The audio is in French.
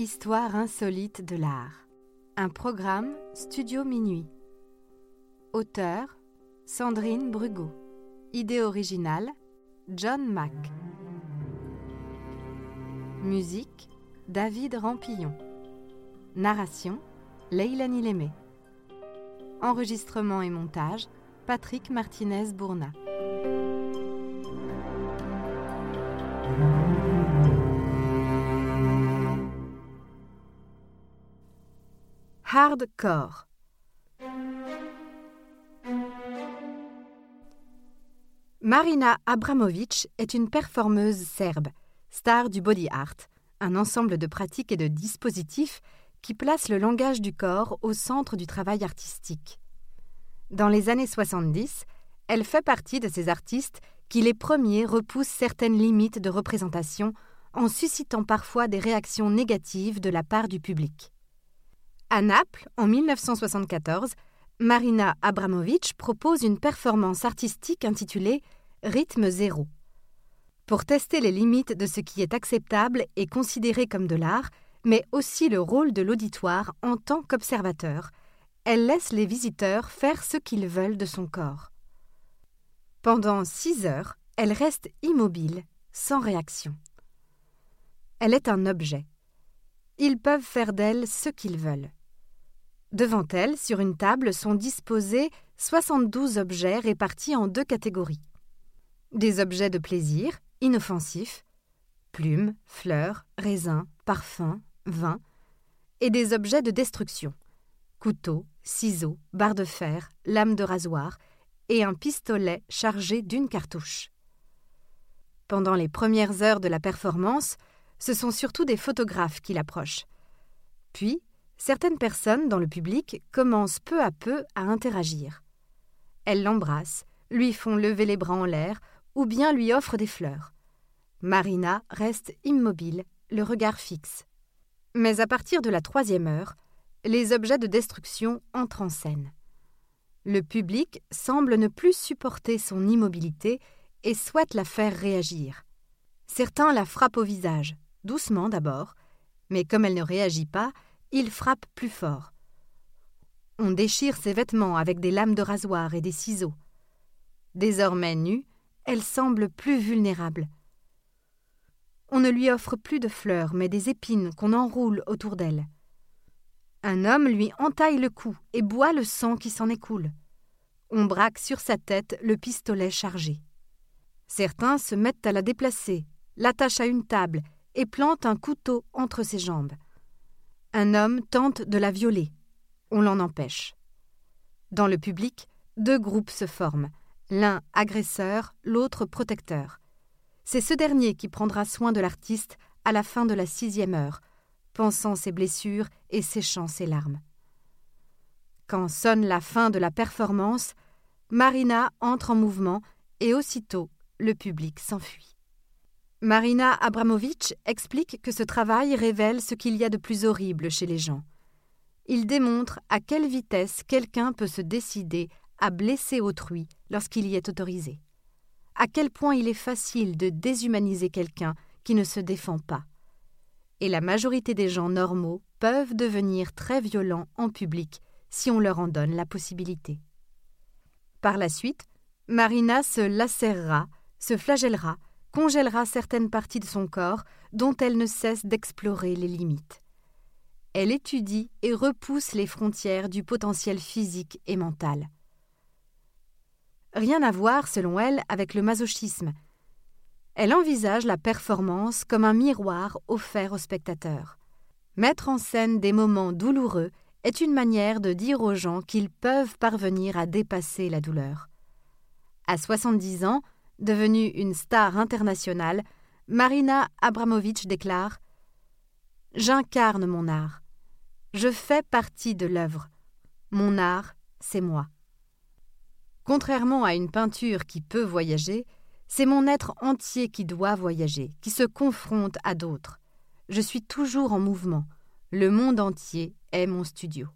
Histoire insolite de l'art. Un programme Studio Minuit. Auteur Sandrine Brugot. Idée originale John Mack. Musique David Rampillon. Narration Leilani Lémé. Enregistrement et montage Patrick Martinez-Bourna. Hardcore. Marina Abramovic est une performeuse serbe, star du body art, un ensemble de pratiques et de dispositifs qui placent le langage du corps au centre du travail artistique. Dans les années 70, elle fait partie de ces artistes qui les premiers repoussent certaines limites de représentation en suscitant parfois des réactions négatives de la part du public. À Naples, en 1974, Marina Abramovic propose une performance artistique intitulée Rythme zéro. Pour tester les limites de ce qui est acceptable et considéré comme de l'art, mais aussi le rôle de l'auditoire en tant qu'observateur, elle laisse les visiteurs faire ce qu'ils veulent de son corps. Pendant six heures, elle reste immobile, sans réaction. Elle est un objet. Ils peuvent faire d'elle ce qu'ils veulent. Devant elle, sur une table, sont disposés 72 objets répartis en deux catégories. Des objets de plaisir, inoffensifs, plumes, fleurs, raisins, parfums, vin, et des objets de destruction, couteaux, ciseaux, barres de fer, lames de rasoir et un pistolet chargé d'une cartouche. Pendant les premières heures de la performance, ce sont surtout des photographes qui l'approchent. Puis, certaines personnes dans le public commencent peu à peu à interagir. Elles l'embrassent, lui font lever les bras en l'air ou bien lui offrent des fleurs. Marina reste immobile, le regard fixe. Mais à partir de la troisième heure, les objets de destruction entrent en scène. Le public semble ne plus supporter son immobilité et souhaite la faire réagir. Certains la frappent au visage, doucement d'abord, mais comme elle ne réagit pas, il frappe plus fort. On déchire ses vêtements avec des lames de rasoir et des ciseaux. Désormais nue, elle semble plus vulnérable. On ne lui offre plus de fleurs, mais des épines qu'on enroule autour d'elle. Un homme lui entaille le cou et boit le sang qui s'en écoule. On braque sur sa tête le pistolet chargé. Certains se mettent à la déplacer, l'attachent à une table et plantent un couteau entre ses jambes. Un homme tente de la violer. On l'en empêche. Dans le public, deux groupes se forment, l'un agresseur, l'autre protecteur. C'est ce dernier qui prendra soin de l'artiste à la fin de la sixième heure, pensant ses blessures et séchant ses larmes. Quand sonne la fin de la performance, Marina entre en mouvement et aussitôt le public s'enfuit. Marina Abramovic explique que ce travail révèle ce qu'il y a de plus horrible chez les gens. Il démontre à quelle vitesse quelqu'un peut se décider à blesser autrui lorsqu'il y est autorisé. À quel point il est facile de déshumaniser quelqu'un qui ne se défend pas. Et la majorité des gens normaux peuvent devenir très violents en public si on leur en donne la possibilité. Par la suite, Marina se lacérera, se flagellera, congèlera certaines parties de son corps dont elle ne cesse d'explorer les limites. Elle étudie et repousse les frontières du potentiel physique et mental. Rien à voir, selon elle, avec le masochisme. Elle envisage la performance comme un miroir offert au spectateur. Mettre en scène des moments douloureux est une manière de dire aux gens qu'ils peuvent parvenir à dépasser la douleur. À 70 ans, Devenue une star internationale, Marina Abramovic déclare J'incarne mon art. Je fais partie de l'œuvre. Mon art, c'est moi. Contrairement à une peinture qui peut voyager, c'est mon être entier qui doit voyager, qui se confronte à d'autres. Je suis toujours en mouvement. Le monde entier est mon studio.